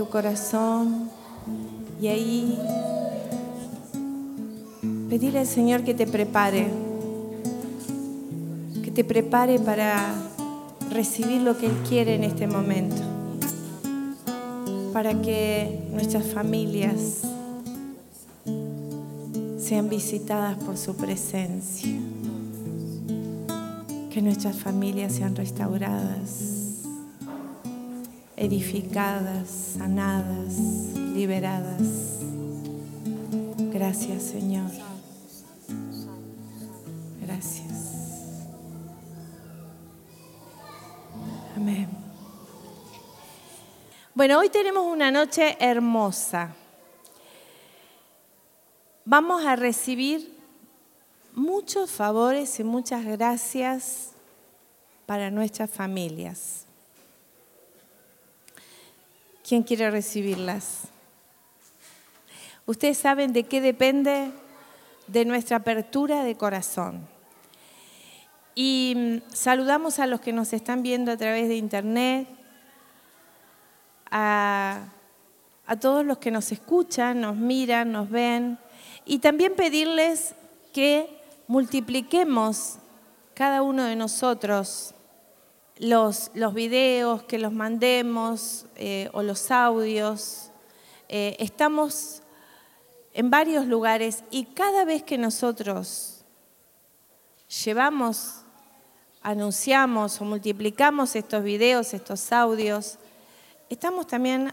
tu corazón y ahí pedirle al Señor que te prepare, que te prepare para recibir lo que Él quiere en este momento, para que nuestras familias sean visitadas por su presencia, que nuestras familias sean restauradas, edificadas, sanadas, liberadas. Gracias Señor. Gracias. Amén. Bueno, hoy tenemos una noche hermosa vamos a recibir muchos favores y muchas gracias para nuestras familias. ¿Quién quiere recibirlas? Ustedes saben de qué depende de nuestra apertura de corazón. Y mm, saludamos a los que nos están viendo a través de internet, a, a todos los que nos escuchan, nos miran, nos ven y también pedirles que multipliquemos cada uno de nosotros los, videos, que los mandemos eh, o los audios. Eh, estamos en varios lugares y cada vez que nosotros llevamos, anunciamos o multiplicamos estos videos, estos audios, estamos también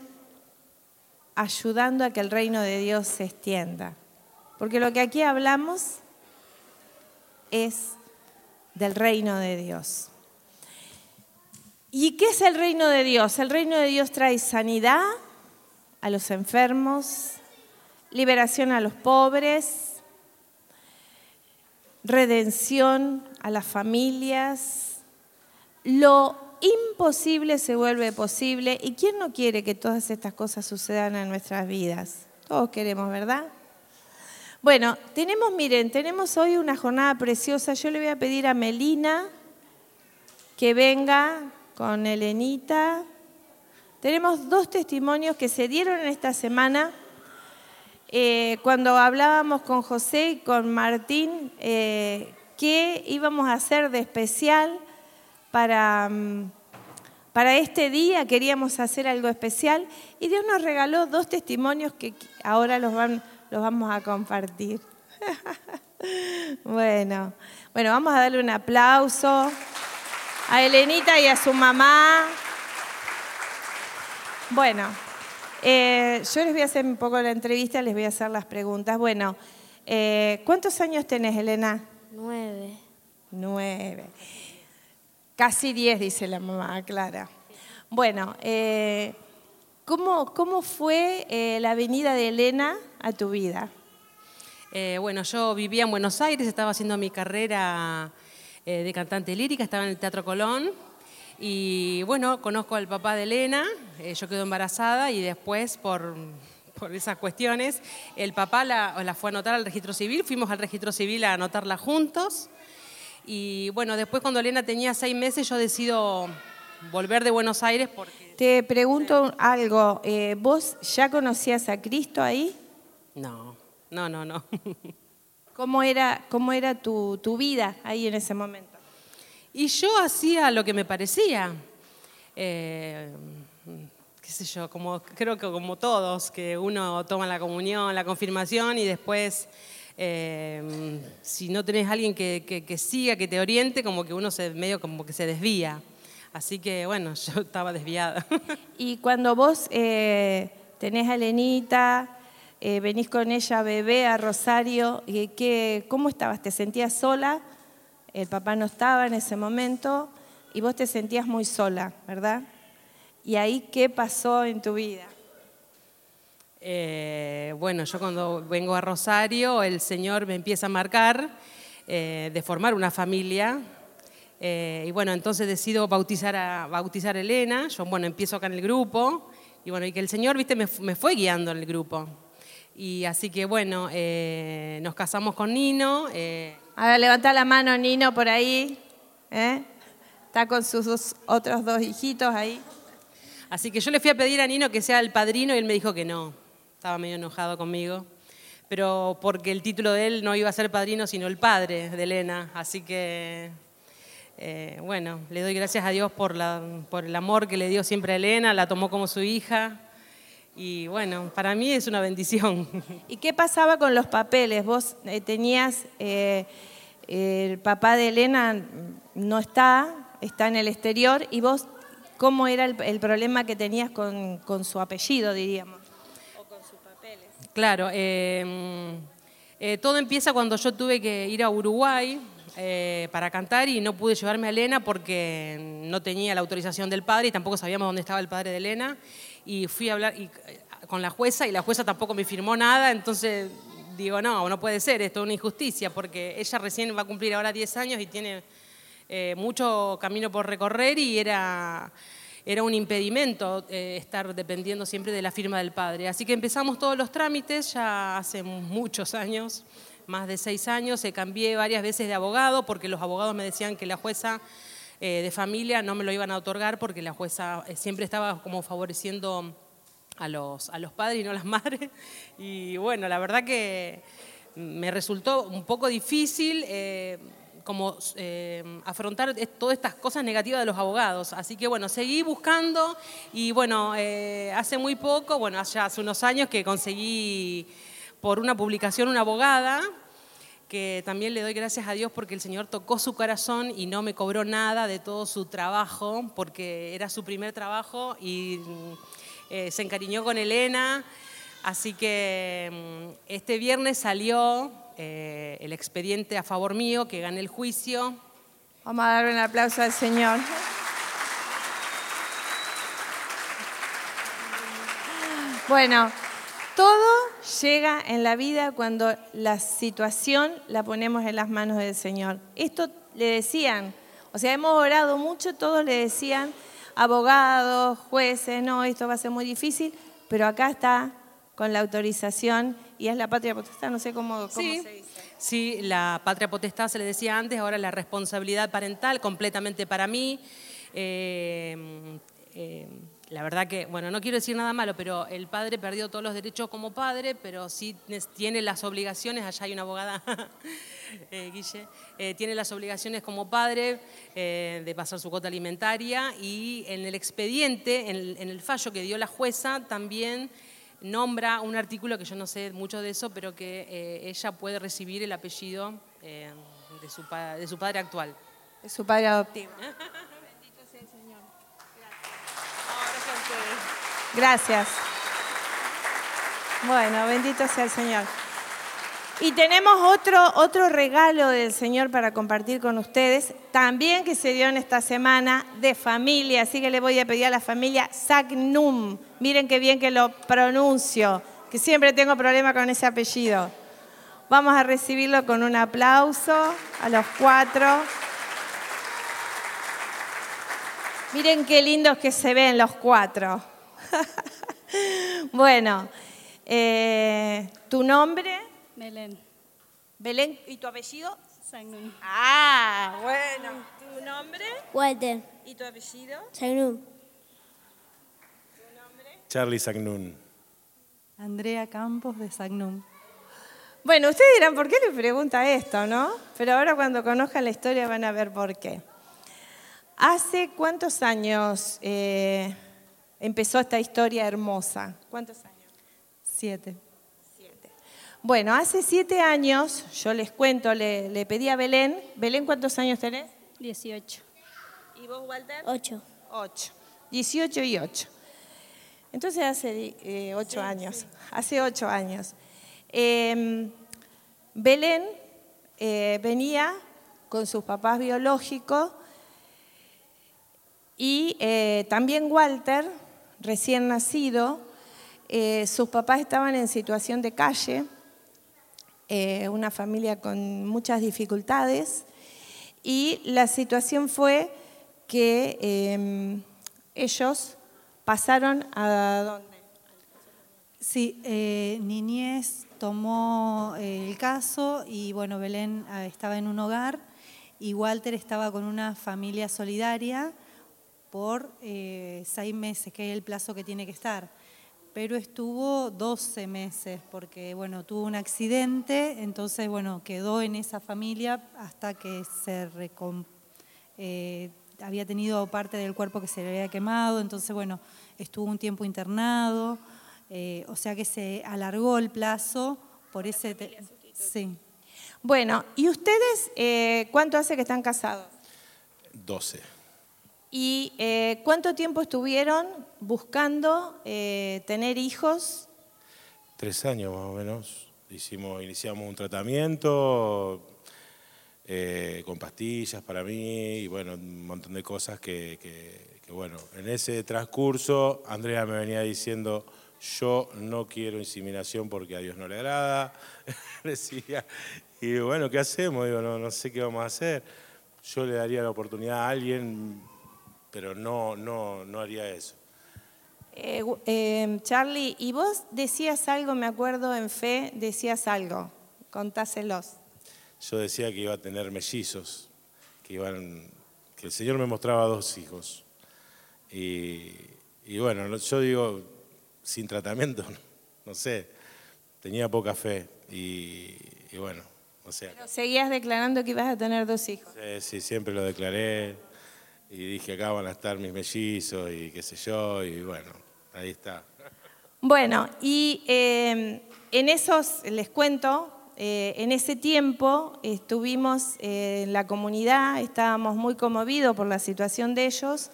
ayudando a que el reino de Dios se extienda. Porque lo que aquí hablamos es del reino de Dios. ¿Y qué es el reino de Dios? El reino de Dios trae sanidad a los enfermos, liberación a los pobres, redención a las familias. Lo imposible se vuelve posible. ¿Y quién no quiere que todas estas cosas sucedan en nuestras vidas? Todos queremos, ¿verdad? Bueno, tenemos, miren, tenemos hoy una jornada preciosa. Yo le voy a pedir a Melina que venga con Elenita. Tenemos dos testimonios que se dieron en esta semana. Eh, cuando hablábamos con José y con Martín, eh, qué íbamos a hacer de especial para, mm, para este día, queríamos hacer algo especial y Dios nos regaló dos testimonios que ahora los van los vamos a compartir. bueno, bueno, vamos a darle un aplauso a Elenita y a su mamá. Bueno, eh, yo les voy a hacer un poco la entrevista, les voy a hacer las preguntas. Bueno, eh, ¿cuántos años tenés, Elena? Nueve. Nueve. Casi diez, dice la mamá, Clara. Bueno, eh, ¿cómo, ¿cómo, fue la venida de Elena a tu vida? Eh, bueno, yo vivía en Buenos Aires, estaba haciendo mi carrera eh, de cantante lírica, estaba en el Teatro Colón. Y bueno, conozco al papá de Elena, eh, yo quedo embarazada y después por, por esas cuestiones, el papá la, la, fue a anotar al registro civil, fuimos al registro civil a anotarla juntos. Y bueno, después cuando Elena tenía seis meses yo decido volver de Buenos Aires porque... Te pregunto algo, ¿vos ya conocías a Cristo ahí? No, no, no, no. ¿Cómo era, cómo era tu, vida ahí en ese momento? Y yo hacía lo que me parecía. Eh, qué sé yo, como, creo que como todos, que uno toma la comunión, la confirmación y después, eh, si no tenés alguien que, siga, que te oriente, como que uno se medio como que se desvía. Así que bueno, yo estaba desviada. Y cuando vos eh, tenés a Elenita, eh, venís con ella bebé a Rosario, y ¿qué, ¿cómo estabas? ¿Te sentías sola? El papá no estaba en ese momento y vos te sentías muy sola, ¿verdad? ¿Y ahí qué pasó en tu vida? Eh, bueno, yo cuando vengo a Rosario, el Señor me empieza a marcar eh, de formar una familia. y bueno, entonces decido bautizar a, bautizar a Elena. Yo, bueno, empiezo acá en el grupo. Y bueno, y que el Señor, viste, me, me fue guiando en el grupo. Y así que bueno, eh, nos casamos con Nino. Eh. A ver, levanta la mano Nino por ahí. ¿eh? Está con sus otros dos hijitos ahí. Así que yo le fui a pedir a Nino que sea el padrino y él me dijo que no. Estaba medio enojado conmigo. Pero porque el título de él no iba a ser padrino, sino el padre de Elena. Así que, bueno, le doy gracias a Dios por, la, por el amor que le dio siempre a Elena. La tomó como su hija. Y bueno, para mí es una bendición. ¿Y qué pasaba con los papeles? Vos eh, tenías, eh, el papá de Elena no está, está en el exterior, y vos cómo era el, problema que tenías con, su apellido, diríamos, o con sus papeles. Claro, eh, todo empieza cuando yo tuve que ir a Uruguay eh, para cantar y no pude llevarme a Elena porque no tenía la autorización del padre y tampoco sabíamos dónde estaba el padre de Elena. Y fui a hablar eh, con la jueza y la jueza tampoco me firmó nada, entonces digo, no, no puede ser, esto es una injusticia porque ella recién va a cumplir ahora 10 años y tiene eh, mucho camino por recorrer y era, era un impedimento eh, estar dependiendo siempre de la firma del padre. Así que empezamos todos los trámites ya hace muchos años, más de seis años. Se cambié varias veces de abogado porque los abogados me decían que la jueza eh, de familia no me lo iban a otorgar porque la jueza siempre estaba como favoreciendo a los, a los padres y no a las madres. Y bueno, la verdad que me resultó un poco difícil como eh, afrontar todas estas cosas negativas de los abogados. Así que bueno, seguí buscando y bueno, eh, hace muy poco, bueno, hace unos años que conseguí por una publicación una abogada que también le doy gracias a Dios porque el Señor tocó su corazón y no me cobró nada de todo su trabajo, porque era su primer trabajo y eh, se encariñó con Elena. Así que mm, este viernes salió eh, el expediente a favor mío, que gane el juicio. Vamos a dar un aplauso al Señor. Bueno, todo llega en la vida cuando la situación la ponemos en las manos del Señor. Esto le decían, o sea, hemos orado mucho, todos le decían, abogados, jueces, no, esto va a ser muy difícil, pero acá está con la autorización y es la patria potestad, no sé cómo, se dice. Sí, la patria potestad se le decía antes, ahora la responsabilidad parental completamente para mí. Eh, eh, la verdad que, bueno, no quiero decir nada malo, pero el padre perdió todos los derechos como padre, pero sí tiene las obligaciones, allá hay una abogada, eh, Guille, tiene las obligaciones como padre de pasar su cuota alimentaria y en el expediente, en el fallo que dio la jueza, también nombra un artículo que yo no sé mucho de eso, pero que eh, ella puede recibir el apellido eh, de, su, de, su, padre actual. De su padre adoptivo. Bendito sea el Señor. Gracias. Bueno, bendito sea el Señor. Y tenemos otro, otro regalo del Señor para compartir con ustedes, también que se dio en esta semana de familia, así que le voy a pedir a la familia Sagnum. Miren qué bien que lo pronuncio, que siempre tengo problema con ese apellido. Vamos a recibirlo con un aplauso a los cuatro. Miren qué lindos que se ven los cuatro. bueno, eh, ¿tu nombre? Belén. Belén, ¿y tu apellido? Sagnum. Ah, bueno. ¿Tu nombre? Walter. ¿Y tu apellido? Sagnum. ¿Tu nombre? Charlie Sagnum. Andrea Campos de Sagnum. Bueno, ustedes dirán, ¿por qué le pregunta esto, no? Pero ahora cuando conozcan la historia van a ver por qué. ¿Hace cuántos años eh, empezó esta historia hermosa? ¿Cuántos años? Siete. Bueno, hace siete años, yo les cuento, le, pedí a Belén. Belén, ¿cuántos años tenés? Dieciocho. ¿Y vos, Walter? Ocho. Ocho. Dieciocho y ocho. Entonces hace eh, ocho años. Hace ocho años. Em, Belén eh, venía con sus papás biológicos y eh, también Walter, recién nacido, sus papás estaban en situación de calle eh, una familia con muchas dificultades y la situación fue que em, ellos pasaron a dónde? Sí, eh, Niñez tomó eh, el caso y bueno, Belén estaba en un hogar y Walter estaba con una familia solidaria por eh, seis meses, que es el plazo que tiene que estar. Pero estuvo 12 meses porque, bueno, tuvo un accidente, entonces, bueno, quedó en esa familia hasta que se recom eh, había tenido parte del cuerpo que se le había quemado, entonces, bueno, estuvo un tiempo internado, eh, o sea que se alargó el plazo por ese... Sí. Bueno, ¿y ustedes eh, cuánto hace que están casados? 12. ¿Y eh, cuánto tiempo estuvieron buscando eh, tener hijos? Tres años más o menos. Hicimos, iniciamos un tratamiento eh, con pastillas para mí y bueno, un montón de cosas que, bueno, en ese transcurso Andrea me venía diciendo, yo no quiero inseminación porque a Dios no le agrada, decía, y bueno, ¿qué hacemos? Digo, no sé qué vamos a hacer. Yo le daría la oportunidad a alguien, pero no, no, no haría eso. Eh, eh, Charlie, y vos decías algo, me acuerdo en fe, decías algo, contáselos. Yo decía que iba a tener mellizos, que iban, que el Señor me mostraba dos hijos. Y, y bueno, no- yo digo, sin tratamiento, no sé, tenía poca fe. Y, y bueno, o sea, Pero seguías declarando que ibas a tener dos hijos. sí, sí, siempre lo declaré. Y dije, acá van a estar mis mellizos y qué sé yo, y bueno, ahí está. Bueno, y eh, en esos, les cuento, eh, en ese tiempo estuvimos eh, en la comunidad, estábamos muy conmovidos por la situación de ellos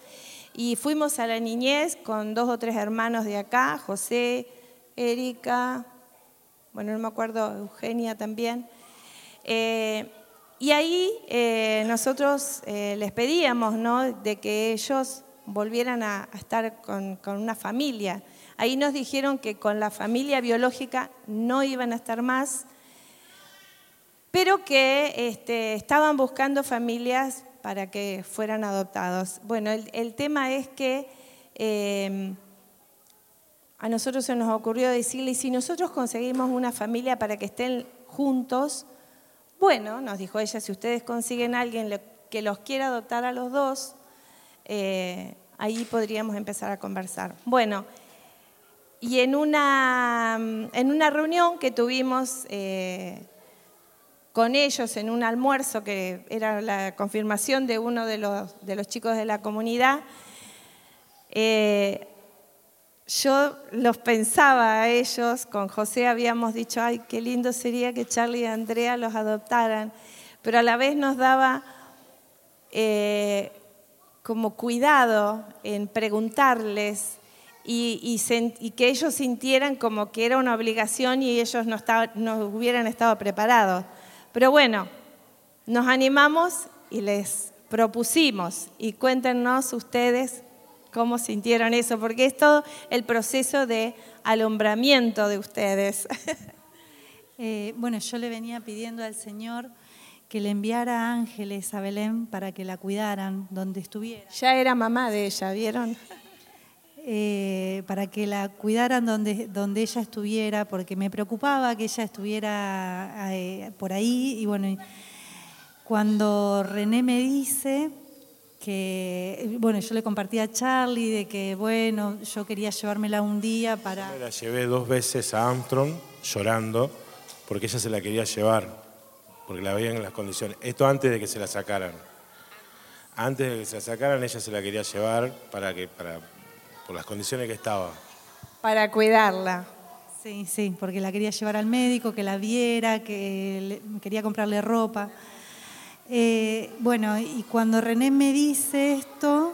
y fuimos a la niñez con dos o tres hermanos de acá, José, Erika, bueno, no me acuerdo, Eugenia también. Y ahí eh, nosotros eh, les pedíamos ¿no? de que ellos volvieran a, estar con, una familia. Ahí nos dijeron que con la familia biológica no iban a estar más, pero que este, estaban buscando familias para que fueran adoptados. Bueno, el, tema es que eh, a nosotros se nos ocurrió decirle, "Y si nosotros conseguimos una familia para que estén juntos, bueno, nos dijo ella, si ustedes consiguen a alguien que los quiera adoptar a los dos, eh, ahí podríamos empezar a conversar. Bueno, y en una, en una reunión que tuvimos eh, con ellos en un almuerzo, que era la confirmación de uno de los, de los chicos de la comunidad, eh, yo los pensaba a ellos, con José habíamos dicho, ay, qué lindo sería que Charlie y Andrea los adoptaran, pero a la vez nos daba eh, como cuidado en preguntarles y, que ellos sintieran como que era una obligación y ellos no, no hubieran estado preparados. Pero bueno, nos animamos y les propusimos y cuéntenos ustedes cómo sintieron eso, porque es todo el proceso de alumbramiento de ustedes. Eh, bueno, yo le venía pidiendo al Señor que le enviara ángeles a Belén para que la cuidaran donde estuviera. ya era mamá de ella, ¿vieron? eh, para que la cuidaran donde, donde ella estuviera, porque me preocupaba que ella estuviera eh, por ahí. Y bueno, cuando René me dice que, bueno, yo le compartí a Charlie de que, bueno, yo quería llevármela un día para... Me la llevé dos veces a Armstrong llorando porque ella se la quería llevar, porque la veía en las condiciones. Esto antes de que se la sacaran. Antes de que se la sacaran, ella se la quería llevar para que, para, por las condiciones que estaba. Para cuidarla. Sí, sí, porque la quería llevar al médico, que la viera, que le- quería comprarle ropa. Eh, bueno, y cuando René me dice esto,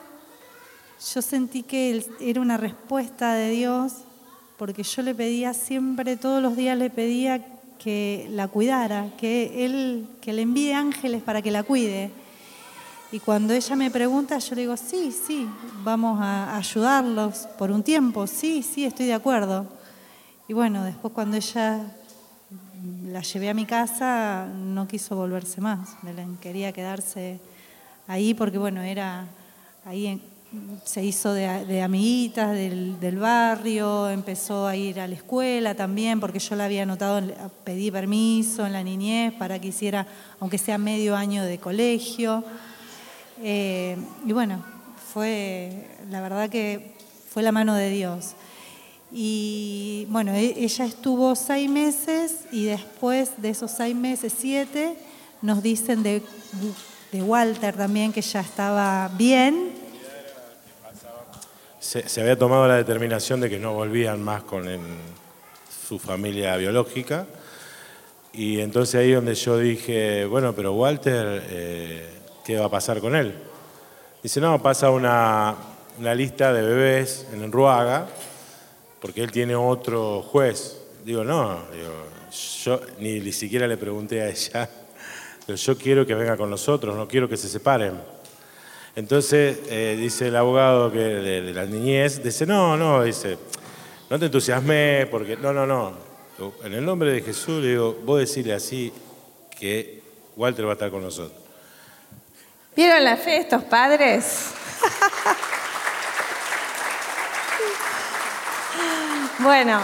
yo sentí que era una respuesta de Dios, porque yo le pedía siempre, todos los días le pedía que la cuidara, que él, que le envíe ángeles para que la cuide. Y cuando ella me pregunta, yo le digo, sí, sí, vamos a ayudarlos por un tiempo, sí, sí, estoy de acuerdo. Y bueno, después cuando ella la llevé a mi casa, no quiso volverse más. Quería quedarse ahí porque, bueno, era ahí en, se hizo de, de amiguitas del, del barrio, empezó a ir a la escuela también, porque yo la había anotado, pedí permiso en la niñez para que hiciera, aunque sea medio año de colegio. Eh, y bueno, fue, la verdad que fue la mano de Dios. Y bueno, e- ella estuvo seis meses y después de esos seis meses, siete, nos dicen de, de Walter también que ya estaba bien. Se, había tomado la determinación de que no volvían más con su familia biológica. Y entonces ahí donde yo dije, bueno, pero Walter, eh, ¿qué va a pasar con él? Dice, no, pasa una, una lista de bebés en Enruaga, porque él tiene otro juez. Digo, no, digo, yo ni, ni siquiera le pregunté a ella, pero yo quiero que venga con nosotros, no quiero que se separen. Entonces, eh, dice el abogado que de, de la niñez, dice, no, no, dice, no te entusiasmes, porque, no, no, no. En el nombre de Jesús, le digo, vos decirle así que Walter va a estar con nosotros. ¿Vieron la fe de estos padres? bueno,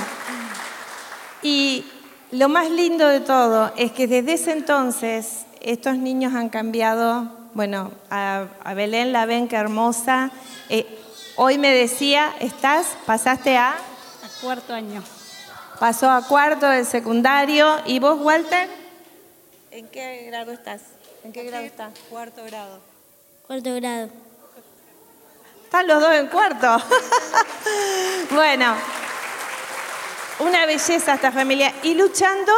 y lo más lindo de todo es que desde ese entonces estos niños han cambiado, bueno, a, a Belén la ven que hermosa. Eh, hoy me decía, estás, pasaste a, A cuarto año. pasó a cuarto del secundario. ¿Y vos, Walter? ¿En qué grado estás? ¿En qué grado estás? Cuarto grado. Cuarto grado. Están los dos en cuarto. bueno, una belleza esta familia y luchando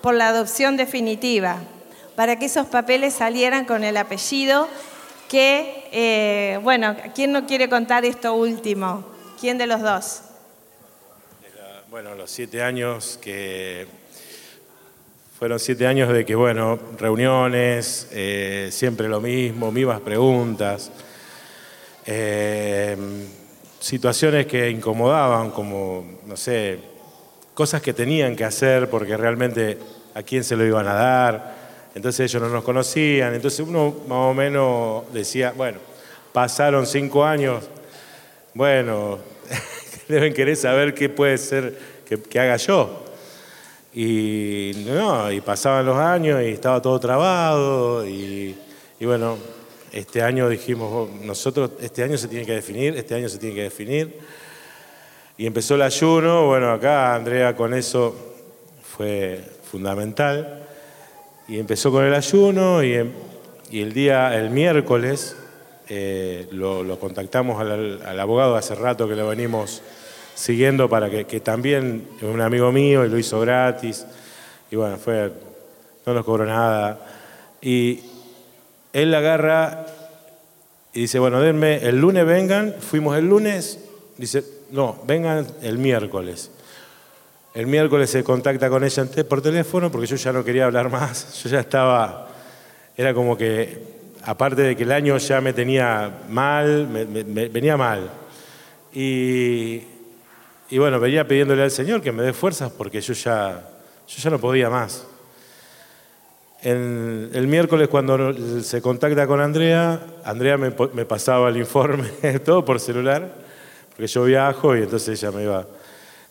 por la adopción definitiva, para que esos papeles salieran con el apellido que, eh, bueno, ¿quién no quiere contar esto último? ¿Quién de los dos? Bueno, los siete años que fueron siete años de que, bueno, reuniones, eh, siempre lo mismo, mismas preguntas, eh, situaciones que incomodaban, como, no sé, cosas que tenían que hacer porque realmente a quién se lo iban a dar, entonces ellos no nos conocían, entonces uno más o menos decía, bueno, pasaron cinco años, bueno, deben querer saber qué puede ser que, haga yo. Y no, y pasaban los años y estaba todo trabado y, y bueno, este año dijimos, "Oh, nosotros, este año se tiene que definir, este año se tiene que definir. Y empezó el ayuno, bueno, acá Andrea con eso fue fundamental. Y empezó con el ayuno y, em- el día, el miércoles, eh, lo, contactamos al, al abogado hace rato que lo venimos siguiendo para que, que también es un amigo mío y lo hizo gratis. Y bueno, fue, no nos cobró nada. Y él la agarra y dice, bueno, denme, el lunes vengan, fuimos el lunes, dice, no, vengan el miércoles. El miércoles se contacta con ella por teléfono porque yo ya no quería hablar más, yo ya estaba, era como que, aparte de que el año ya me tenía mal, venía mal. Y, y bueno, venía pidiéndole al Señor que me dé fuerzas porque yo ya, yo ya no podía más. El, miércoles cuando se contacta con Andrea, Andrea me pasaba el informe, todo por celular, porque yo viajo y entonces ella me iba.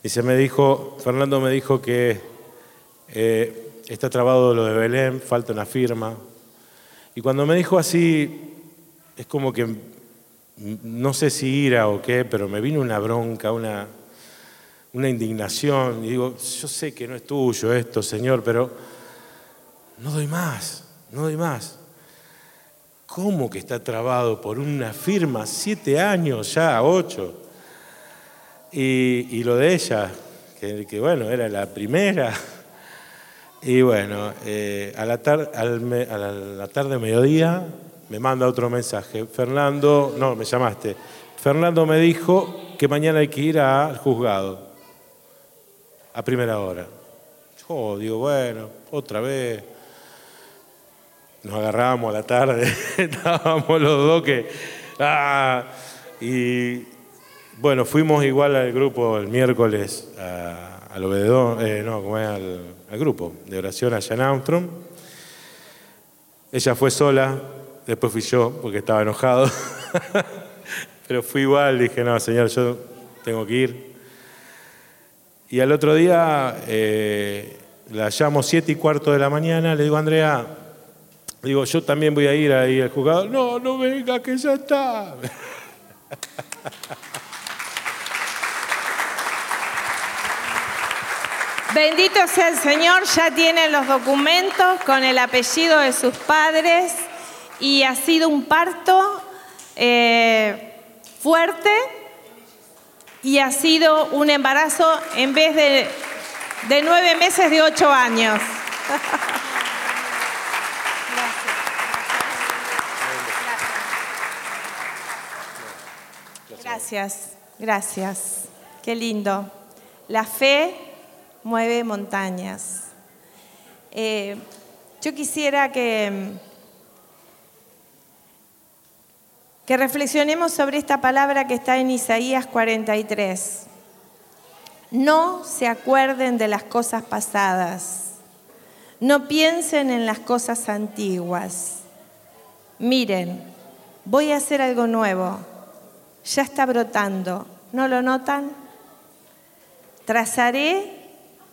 Dice, me dijo, Fernando me dijo que eh, está trabado lo de Belén, falta una firma. Y cuando me dijo así, es como que, mm, no sé si ira o qué, pero me vino una bronca, una, una indignación. Y digo, yo sé que no es tuyo esto, Señor, pero no doy más, no doy más. ¿Cómo que está trabado por una firma? Siete años ya, ocho. Y, lo de ella, que, que bueno, era la primera. Y bueno, eh, a, la a la tarde, mediodía, me manda otro mensaje. Fernando, no, me llamaste. Fernando me dijo que mañana hay que ir al juzgado, a primera hora. Yo digo, bueno, otra vez. Nos agarramos a la tarde, estábamos los dos que... ah, y bueno, fuimos igual al grupo el miércoles a- al Obededón, eh, no, como es al, grupo de oración allá en Armstrong. Ella fue sola, después fui yo porque estaba enojado. pero fui igual, dije, no, señor, yo tengo que ir. Y al otro día eh, la llamo siete y cuarto de la mañana, le digo, Andrea, digo, yo también voy a ir ahí al juzgado. No, no venga, que ya está. Bendito sea el Señor, ya tienen los documentos con el apellido de sus padres y ha sido un parto eh, fuerte y ha sido un embarazo en vez de, de nueve meses de ocho años. Gracias, gracias. Qué lindo. La fe mueve montañas. Eh, yo quisiera que, que reflexionemos sobre esta palabra que está en Isaías 43. No se acuerden de las cosas pasadas. No piensen en las cosas antiguas. Miren, voy a hacer algo nuevo. Ya está brotando. ¿No lo notan? Trazaré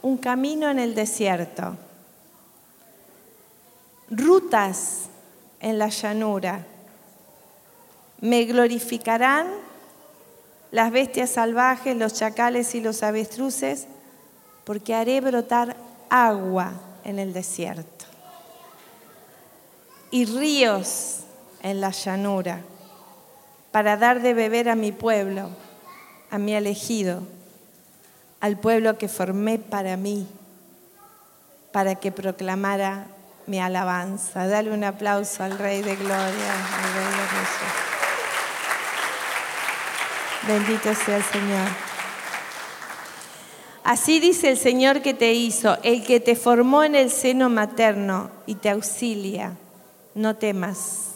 un camino en el desierto, rutas en la llanura. Me glorificarán las bestias salvajes, los chacales y los avestruces, porque haré brotar agua en el desierto. Y ríos en la llanura, para dar de beber a mi pueblo, a mi elegido al pueblo que formé para mí, para que proclamara mi alabanza. Dale un aplauso al Rey de Gloria, al Rey de. Bendito sea el Señor. Así dice el Señor que te hizo, el que te formó en el seno materno y te auxilia. No temas,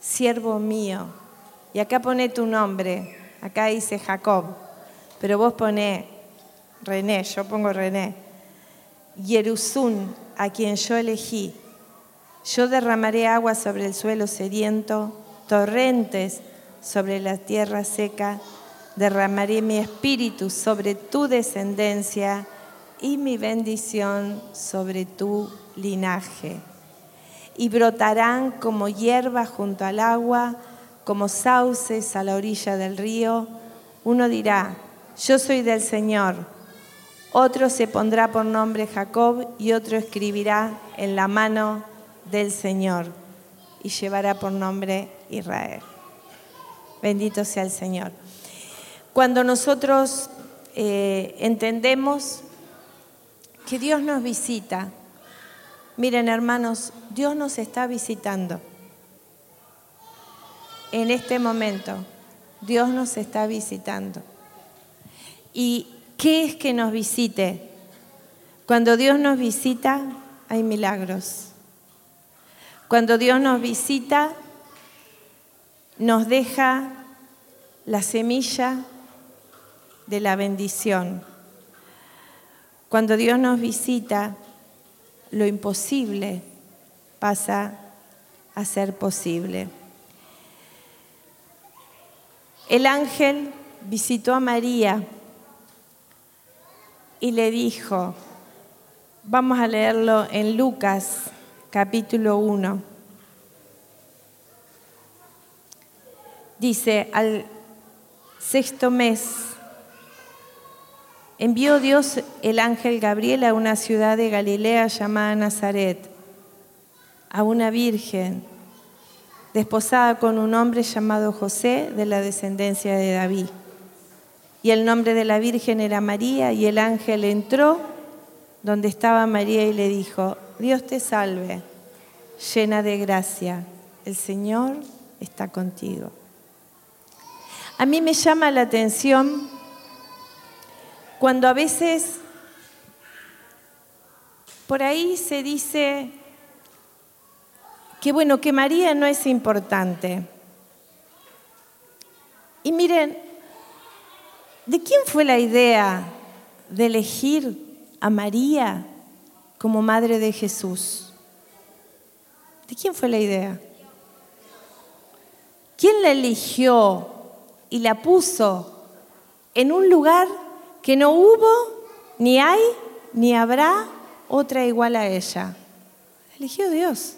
siervo mío. Y acá pone tu nombre, acá dice Jacob, pero vos pone René, yo pongo René, Yerusún, a quien yo elegí. Yo derramaré agua sobre el suelo sediento, torrentes sobre la tierra seca, derramaré mi espíritu sobre tu descendencia y mi bendición sobre tu linaje. Y brotarán como hierba junto al agua, como sauces a la orilla del río. Uno dirá, yo soy del Señor otro se pondrá por nombre Jacob y otro escribirá en la mano del Señor y llevará por nombre Israel. Bendito sea el Señor. Cuando nosotros eh, entendemos que Dios nos visita, miren hermanos, Dios nos está visitando. En este momento, Dios nos está visitando. Y ¿Qué es que nos visite? Cuando Dios nos visita, hay milagros. Cuando Dios nos visita, nos deja la semilla de la bendición. Cuando Dios nos visita, lo imposible pasa a ser posible. El ángel visitó a María y le dijo, vamos a leerlo en Lucas capítulo 1. Dice, al sexto mes envió Dios el ángel Gabriel a una ciudad de Galilea llamada Nazaret, a una virgen desposada con un hombre llamado José de la descendencia de David y el nombre de la Virgen era María, y el ángel entró donde estaba María y le dijo, Dios te salve, llena de gracia, el Señor está contigo. A mí me llama la atención cuando a veces por ahí se dice que bueno, que María no es importante. Y miren, ¿De quién fue la idea de elegir a María como madre de Jesús? ¿De quién fue la idea? ¿Quién la eligió y la puso en un lugar que no hubo, ni hay, ni habrá otra igual a ella. Eligió Dios.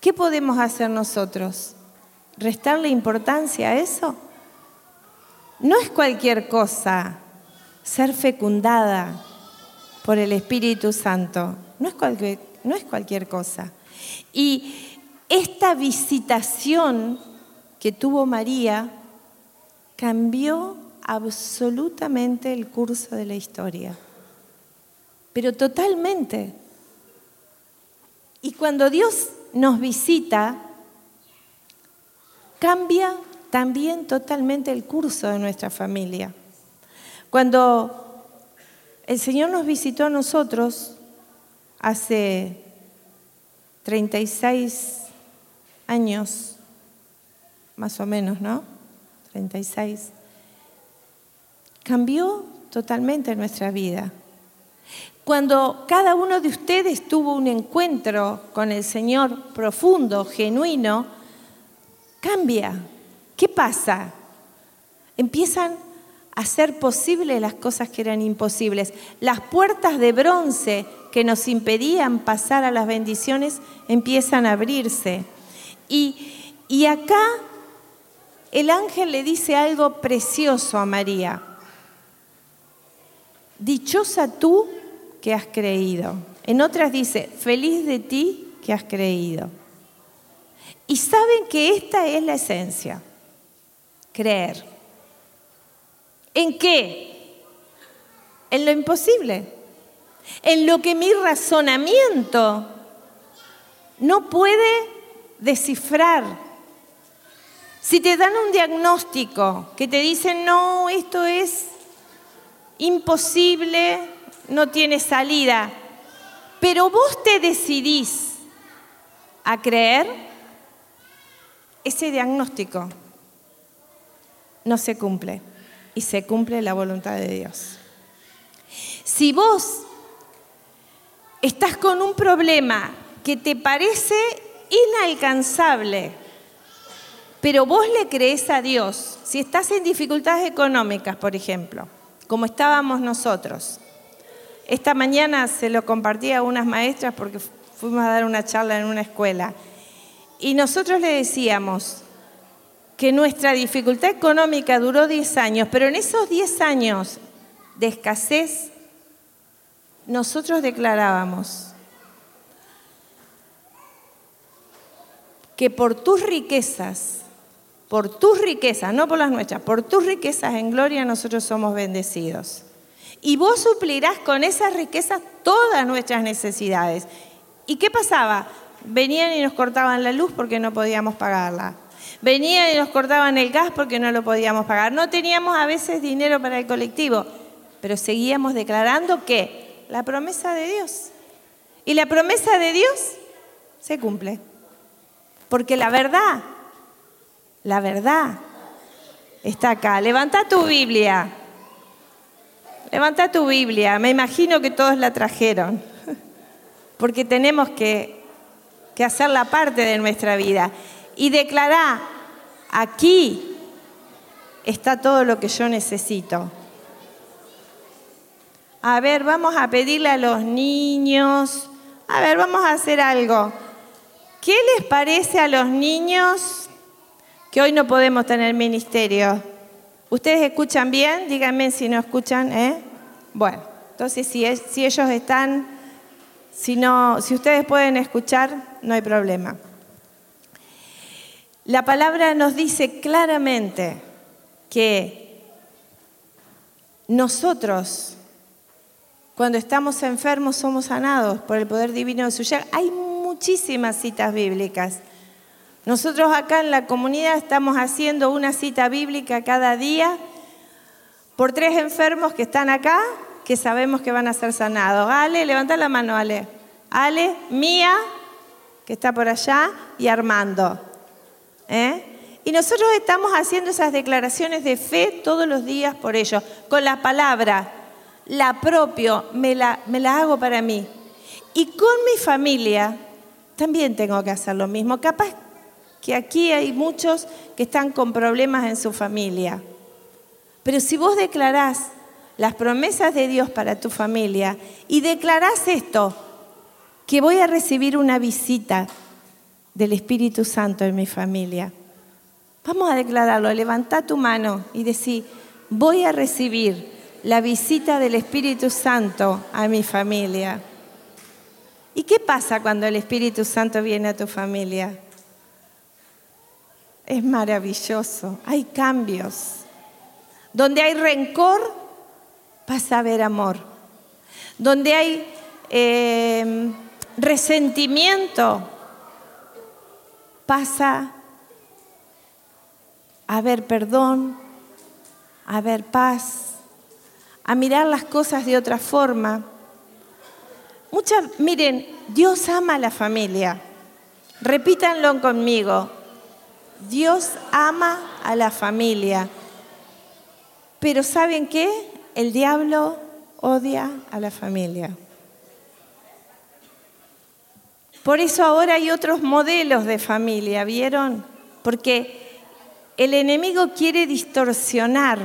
¿Qué podemos hacer nosotros? ¿Restarle importancia a eso? No es cualquier cosa ser fecundada por el Espíritu Santo. No es cualquier, no es cualquier cosa. Y esta visitación que tuvo María cambió absolutamente el curso de la historia. Pero totalmente. Y cuando Dios nos visita, cambia también totalmente el curso de nuestra familia. Cuando el Señor nos visitó a nosotros hace 36 años, más o menos, ¿no? 36. Cambió totalmente nuestra vida. Cuando cada uno de ustedes tuvo un encuentro con el Señor profundo, genuino, cambia. ¿Qué pasa? Empiezan a ser posibles las cosas que eran imposibles. Las puertas de bronce que nos impedían pasar a las bendiciones empiezan a abrirse. Y, y acá el ángel le dice algo precioso a María. Dichosa tú que has creído. En otras dice, feliz de ti que has creído. Y saben que esta es la esencia, creer. ¿En qué? En lo imposible, en lo que mi razonamiento no puede descifrar. Si te dan un diagnóstico que te dicen, no, esto es imposible, no tiene salida, pero vos te decidís a creer, ese diagnóstico no se cumple. Y se cumple la voluntad de Dios. Si vos estás con un problema que te parece inalcanzable, pero vos le crees a Dios, si estás en dificultades económicas, por ejemplo, como estábamos nosotros, esta mañana se lo compartí a unas maestras porque fuimos a dar una charla en una escuela. Y nosotros le decíamos, que nuestra dificultad económica duró 10 años, pero en esos 10 años de escasez, nosotros declarábamos que por tus riquezas, por tus riquezas, no por las nuestras, por tus riquezas en gloria nosotros somos bendecidos. Y vos suplirás con esas riquezas todas nuestras necesidades. ¿Y qué pasaba? Venían y nos cortaban la luz porque no podíamos pagarla. Venían y nos cortaban el gas porque no lo podíamos pagar. No teníamos a veces dinero para el colectivo, pero seguíamos declarando que la promesa de Dios. Y la promesa de Dios se cumple. Porque la verdad, la verdad está acá. Levanta tu Biblia. Levanta tu Biblia. Me imagino que todos la trajeron. Porque tenemos que, que hacer la parte de nuestra vida. Y declarar aquí está todo lo que yo necesito. A ver, vamos a pedirle a los niños, a ver, vamos a hacer algo. ¿Qué les parece a los niños que hoy no podemos tener ministerio? ¿Ustedes escuchan bien? Díganme si no escuchan, ¿eh? Bueno, entonces si, si ellos están, si, no, si ustedes pueden escuchar, no hay problema. La palabra nos dice claramente que nosotros, cuando estamos enfermos, somos sanados por el poder divino de su llaga. Hay muchísimas citas bíblicas. Nosotros acá en la comunidad estamos haciendo una cita bíblica cada día por tres enfermos que están acá, que sabemos que van a ser sanados. Ale, levanta la mano, Ale. Ale, Mía, que está por allá, y Armando. ¿Eh? Y nosotros estamos haciendo esas declaraciones de fe todos los días por ellos, con la palabra, la propio, me la, me la hago para mí. Y con mi familia también tengo que hacer lo mismo. Capaz que aquí hay muchos que están con problemas en su familia. Pero si vos declarás las promesas de Dios para tu familia y declarás esto, que voy a recibir una visita del Espíritu Santo en mi familia. Vamos a declararlo, levanta tu mano y decir, voy a recibir la visita del Espíritu Santo a mi familia. ¿Y qué pasa cuando el Espíritu Santo viene a tu familia? Es maravilloso, hay cambios. Donde hay rencor, pasa a haber amor. Donde hay eh, resentimiento, pasa a haber perdón, a haber paz, a mirar las cosas de otra forma. Muchas, miren, Dios ama a la familia. Repítanlo conmigo. Dios ama a la familia. Pero ¿saben qué? El diablo odia a la familia. Por eso ahora hay otros modelos de familia, ¿vieron? Porque el enemigo quiere distorsionar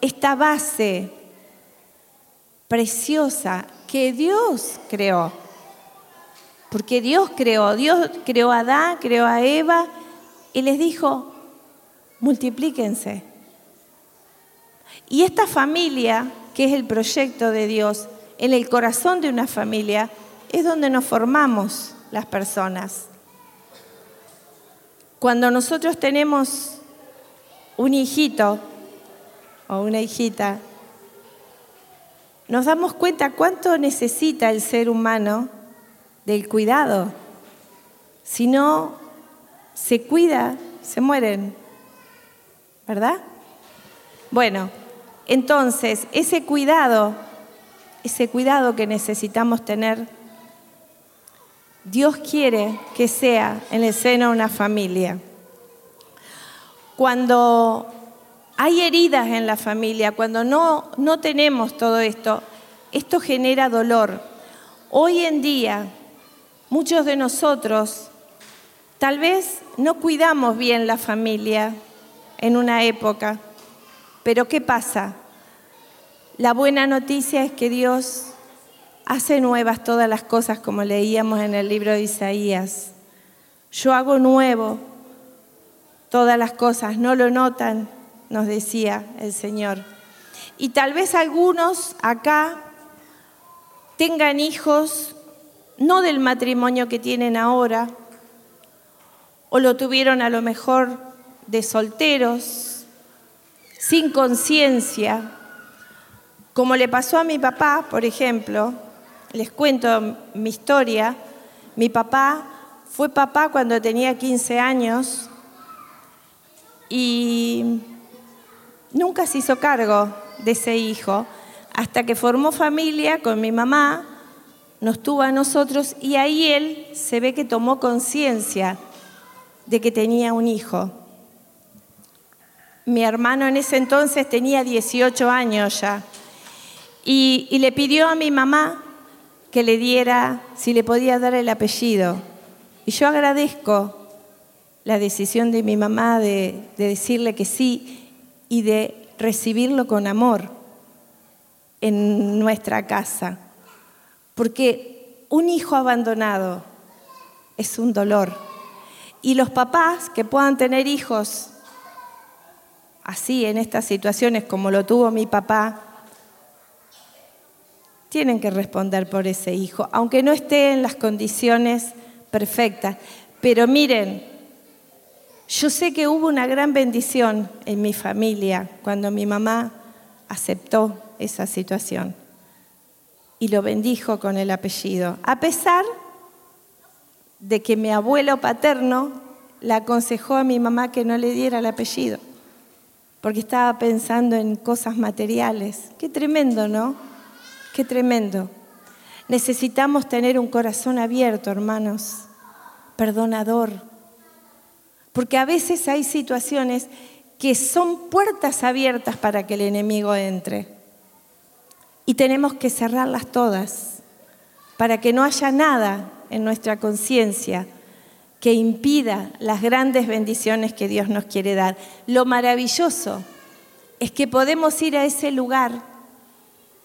esta base preciosa que Dios creó. Porque Dios creó, Dios creó a Adán, creó a Eva y les dijo, multiplíquense. Y esta familia, que es el proyecto de Dios, en el corazón de una familia, es donde nos formamos las personas. Cuando nosotros tenemos un hijito o una hijita, nos damos cuenta cuánto necesita el ser humano del cuidado. Si no se cuida, se mueren. ¿Verdad? Bueno, entonces ese cuidado, ese cuidado que necesitamos tener, Dios quiere que sea en el seno una familia. Cuando hay heridas en la familia, cuando no, no tenemos todo esto, esto genera dolor. Hoy en día, muchos de nosotros tal vez no cuidamos bien la familia en una época, pero ¿qué pasa? La buena noticia es que Dios hace nuevas todas las cosas como leíamos en el libro de Isaías. Yo hago nuevo todas las cosas, ¿no lo notan? nos decía el Señor. Y tal vez algunos acá tengan hijos no del matrimonio que tienen ahora, o lo tuvieron a lo mejor de solteros, sin conciencia, como le pasó a mi papá, por ejemplo, les cuento mi historia, mi papá fue papá cuando tenía 15 años y nunca se hizo cargo de ese hijo hasta que formó familia con mi mamá, nos tuvo a nosotros y ahí él se ve que tomó conciencia de que tenía un hijo. Mi hermano en ese entonces tenía 18 años ya y, le pidió a mi mamá que le diera, si le podía dar el apellido. Y yo agradezco la decisión de mi mamá de, de decirle que sí y de recibirlo con amor en nuestra casa. Porque un hijo abandonado es un dolor. Y los papás que puedan tener hijos así en estas situaciones como lo tuvo mi papá, tienen que responder por ese hijo, aunque no esté en las condiciones perfectas. Pero miren, yo sé que hubo una gran bendición en mi familia cuando mi mamá aceptó esa situación y lo bendijo con el apellido, a pesar de que mi abuelo paterno le aconsejó a mi mamá que no le diera el apellido, porque estaba pensando en cosas materiales. Qué tremendo, ¿no? Qué tremendo. Necesitamos tener un corazón abierto, hermanos, perdonador, porque a veces hay situaciones que son puertas abiertas para que el enemigo entre. Y tenemos que cerrarlas todas para que no haya nada en nuestra conciencia que impida las grandes bendiciones que Dios nos quiere dar. Lo maravilloso es que podemos ir a ese lugar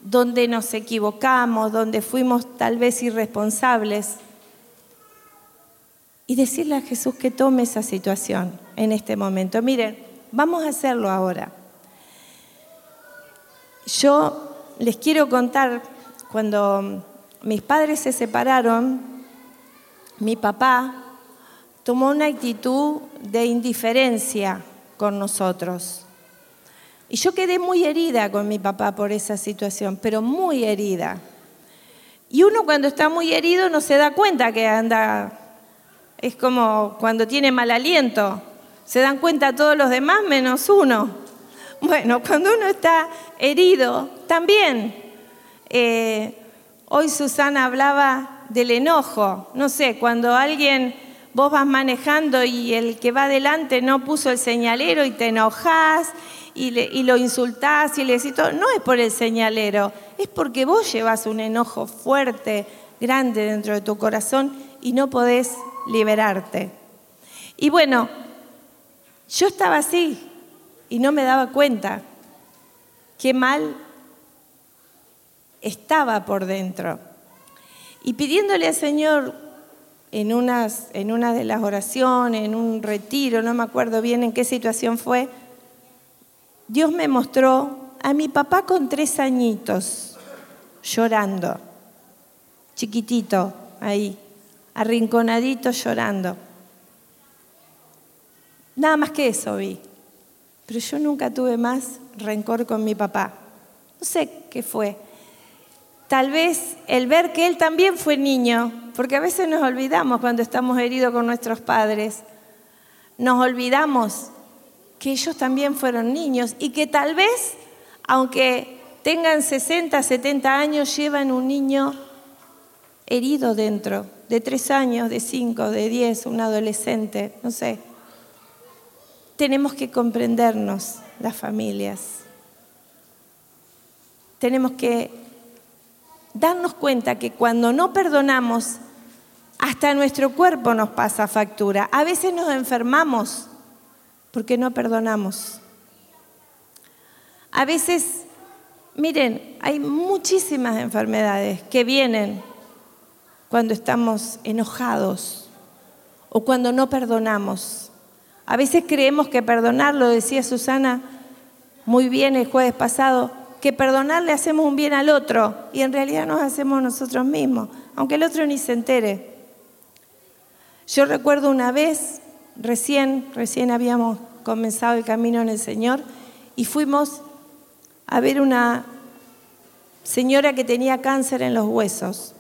donde nos equivocamos, donde fuimos tal vez irresponsables, y decirle a Jesús que tome esa situación en este momento. Miren, vamos a hacerlo ahora. Yo les quiero contar, cuando mis padres se separaron, mi papá tomó una actitud de indiferencia con nosotros. Y yo quedé muy herida con mi papá por esa situación, pero muy herida. Y uno cuando está muy herido no se da cuenta que anda, es como cuando tiene mal aliento, se dan cuenta todos los demás menos uno. Bueno, cuando uno está herido, también. Eh, hoy Susana hablaba del enojo. No sé, cuando alguien, vos vas manejando y el que va adelante no puso el señalero y te enojás y, lo insultás y le decís todo, no es por el señalero, es porque vos llevas un enojo fuerte, grande dentro de tu corazón y no podés liberarte. Y bueno, yo estaba así y no me daba cuenta qué mal estaba por dentro. Y pidiéndole al Señor en, unas, en una de las oraciones, en un retiro, no me acuerdo bien en qué situación fue, Dios me mostró a mi papá con tres añitos, llorando, chiquitito, ahí, arrinconadito llorando. Nada más que eso vi. Pero yo nunca tuve más rencor con mi papá. No sé qué fue. Tal vez el ver que él también fue niño, porque a veces nos olvidamos cuando estamos heridos con nuestros padres. Nos olvidamos que ellos también fueron niños y que tal vez, aunque tengan 60, 70 años, llevan un niño herido dentro, de 3 años, de 5, de 10, un adolescente, no sé. Tenemos que comprendernos las familias. Tenemos que darnos cuenta que cuando no perdonamos, hasta nuestro cuerpo nos pasa factura. A veces nos enfermamos porque no perdonamos. A veces, miren, hay muchísimas enfermedades que vienen cuando estamos enojados o cuando no perdonamos. A veces creemos que perdonar, lo decía Susana muy bien el jueves pasado, que perdonar le hacemos un bien al otro y en realidad nos hacemos nosotros mismos, aunque el otro ni se entere. Yo recuerdo una vez recién, recién habíamos comenzado el camino en el Señor y fuimos a ver una señora que tenía cáncer en los huesos.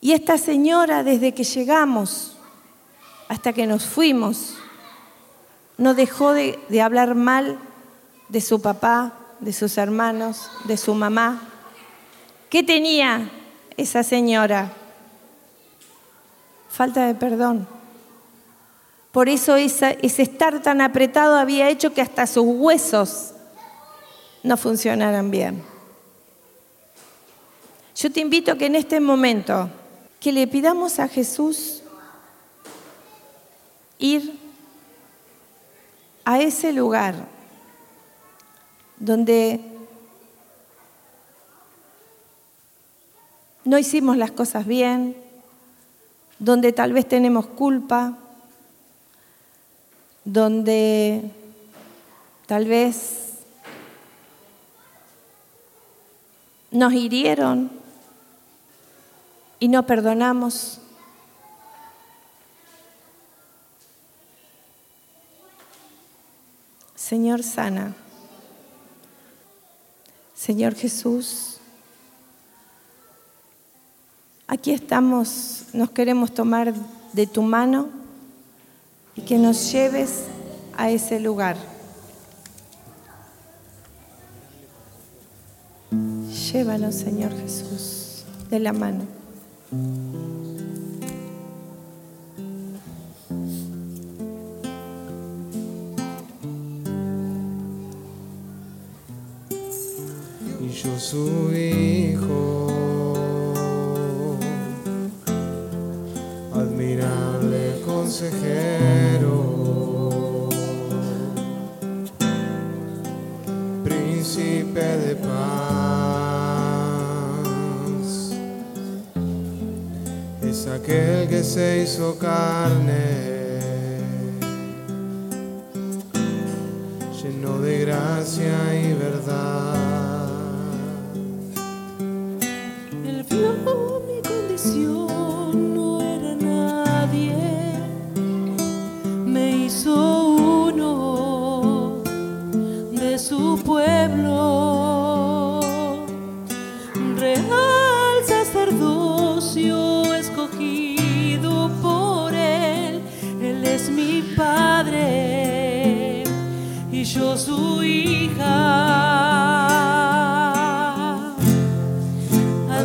Y esta señora, desde que llegamos hasta que nos fuimos, no dejó de, de hablar mal de su papá, de sus hermanos, de su mamá. ¿Qué tenía esa señora? Falta de perdón. Por eso ese estar tan apretado había hecho que hasta sus huesos no funcionaran bien. Yo te invito que en este momento que le pidamos a Jesús ir a ese lugar donde no hicimos las cosas bien, donde tal vez tenemos culpa, donde tal vez nos hirieron y no perdonamos. Señor sana. Señor Jesús, aquí estamos, nos queremos tomar de tu mano y que nos lleves a ese lugar. Llévanos, Señor Jesús, de la mano.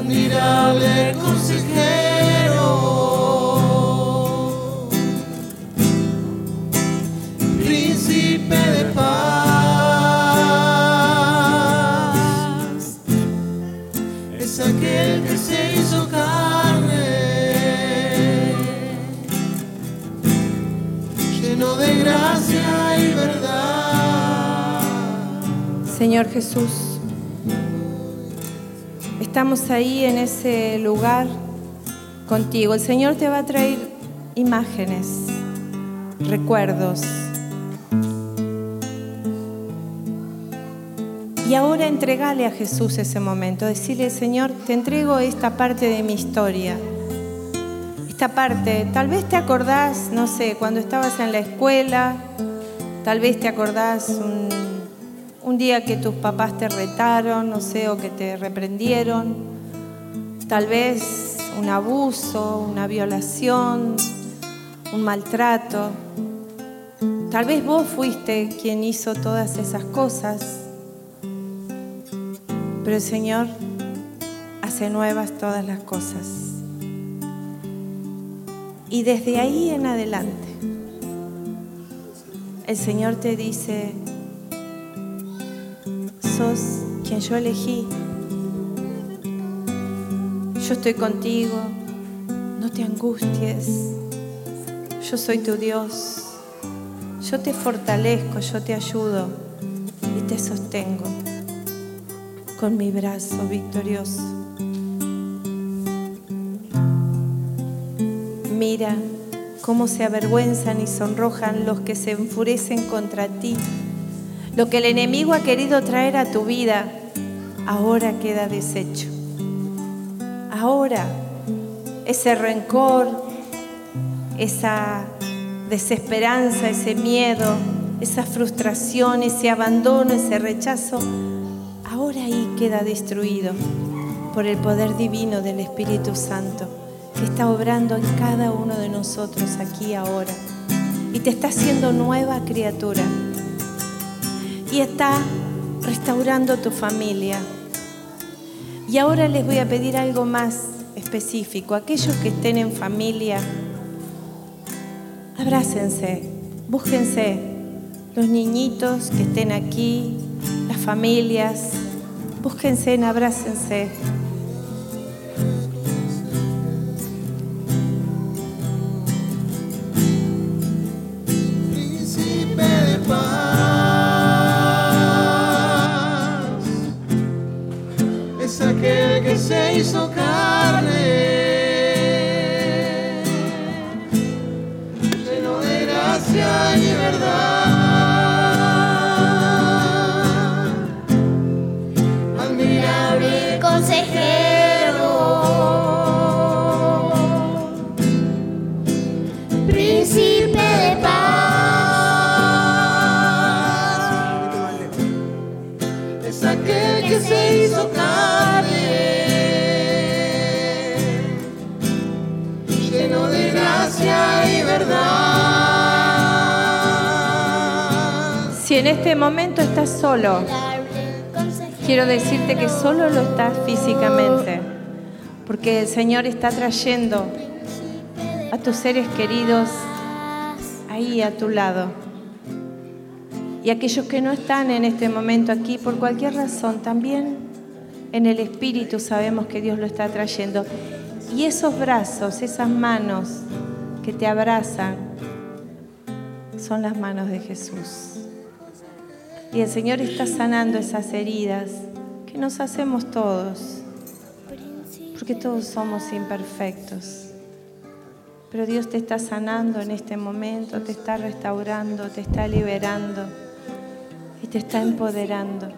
Admirable consejero, príncipe de paz, es aquel que se hizo carne, lleno de gracia y verdad. Señor Jesús, estamos ahí en ese lugar contigo. El Señor te va a traer imágenes, recuerdos. Y ahora entregale a Jesús ese momento, decirle, Señor, te entrego esta parte de mi historia. Esta parte, tal vez te acordás, no sé, cuando estabas en la escuela, tal vez te acordás un, un día que tus papás te retaron, no sé, o que te reprendieron, tal vez un abuso, una violación, un maltrato. Tal vez vos fuiste quien hizo todas esas cosas, pero el Señor hace nuevas todas las cosas. Y desde ahí en adelante, el Señor te dice, sos quien yo elegí. Yo estoy contigo, no te angusties. Yo soy tu Dios. Yo te fortalezco, yo te ayudo y te sostengo con mi brazo victorioso. Mira cómo se avergüenzan y sonrojan los que se enfurecen contra ti. Lo que el enemigo ha querido traer a tu vida, ahora queda deshecho. Ahora ese rencor, esa desesperanza, ese miedo, esa frustración, ese abandono, ese rechazo, ahora ahí queda destruido por el poder divino del Espíritu Santo que está obrando en cada uno de nosotros aquí ahora y te está haciendo nueva criatura y está restaurando tu familia. Y ahora les voy a pedir algo más específico. Aquellos que estén en familia, abrácense, búsquense los niñitos que estén aquí, las familias, búsquense, abrácense. Gracia y verdad, Si en este momento estás solo, quiero decirte que solo lo estás físicamente, porque el Señor está trayendo a tus seres queridos ahí a tu lado. Y aquellos que no están en este momento aquí por cualquier razón, también en el Espíritu sabemos que Dios lo está trayendo. Y esos brazos, esas manos que te abrazan son las manos de Jesús. Y el Señor está sanando esas heridas que nos hacemos todos, porque todos somos imperfectos. Pero Dios te está sanando en este momento, te está restaurando, te está liberando y te está empoderando.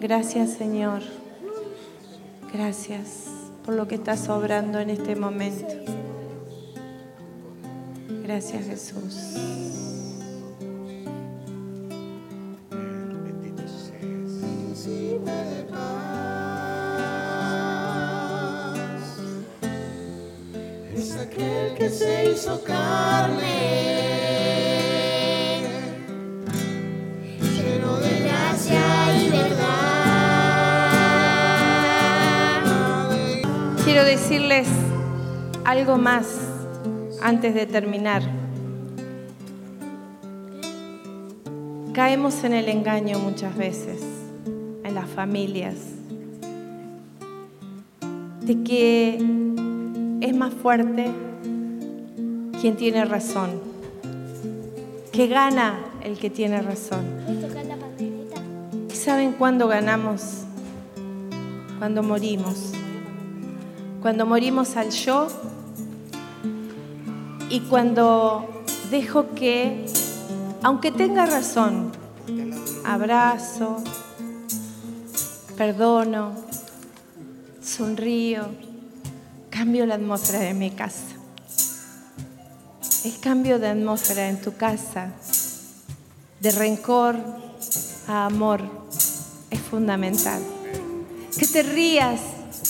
Gracias Señor. Gracias por lo que estás obrando en este momento. Gracias Jesús. Lleno de gracia y verdad. Quiero decirles algo más antes de terminar. Caemos en el engaño muchas veces, en las familias, de que es más fuerte quien tiene razón, que gana el que tiene razón. ¿Y saben cuándo ganamos? Cuando morimos. Cuando morimos al yo y cuando dejo que, aunque tenga razón, abrazo, perdono, sonrío, cambio la atmósfera de mi casa. El cambio de atmósfera en tu casa, de rencor a amor, es fundamental. Que te rías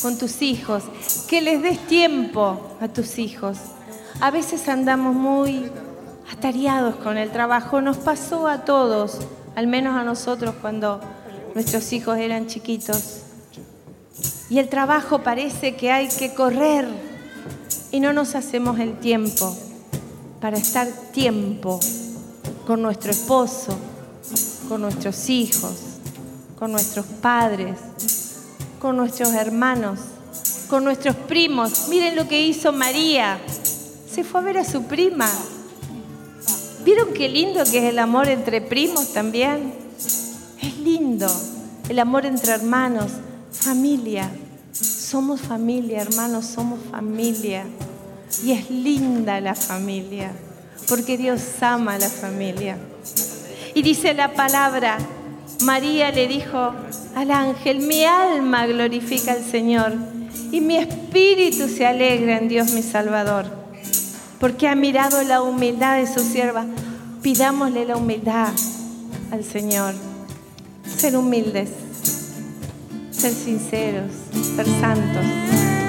con tus hijos, que les des tiempo a tus hijos. A veces andamos muy atareados con el trabajo. Nos pasó a todos, al menos a nosotros cuando nuestros hijos eran chiquitos. Y el trabajo parece que hay que correr y no nos hacemos el tiempo para estar tiempo con nuestro esposo, con nuestros hijos, con nuestros padres, con nuestros hermanos, con nuestros primos. Miren lo que hizo María. Se fue a ver a su prima. ¿Vieron qué lindo que es el amor entre primos también? Es lindo. El amor entre hermanos, familia. Somos familia, hermanos, somos familia. Y es linda la familia, porque Dios ama a la familia. Y dice la palabra, María le dijo al ángel, mi alma glorifica al Señor y mi espíritu se alegra en Dios mi Salvador, porque ha mirado la humildad de su sierva. Pidámosle la humildad al Señor, ser humildes, ser sinceros, ser santos.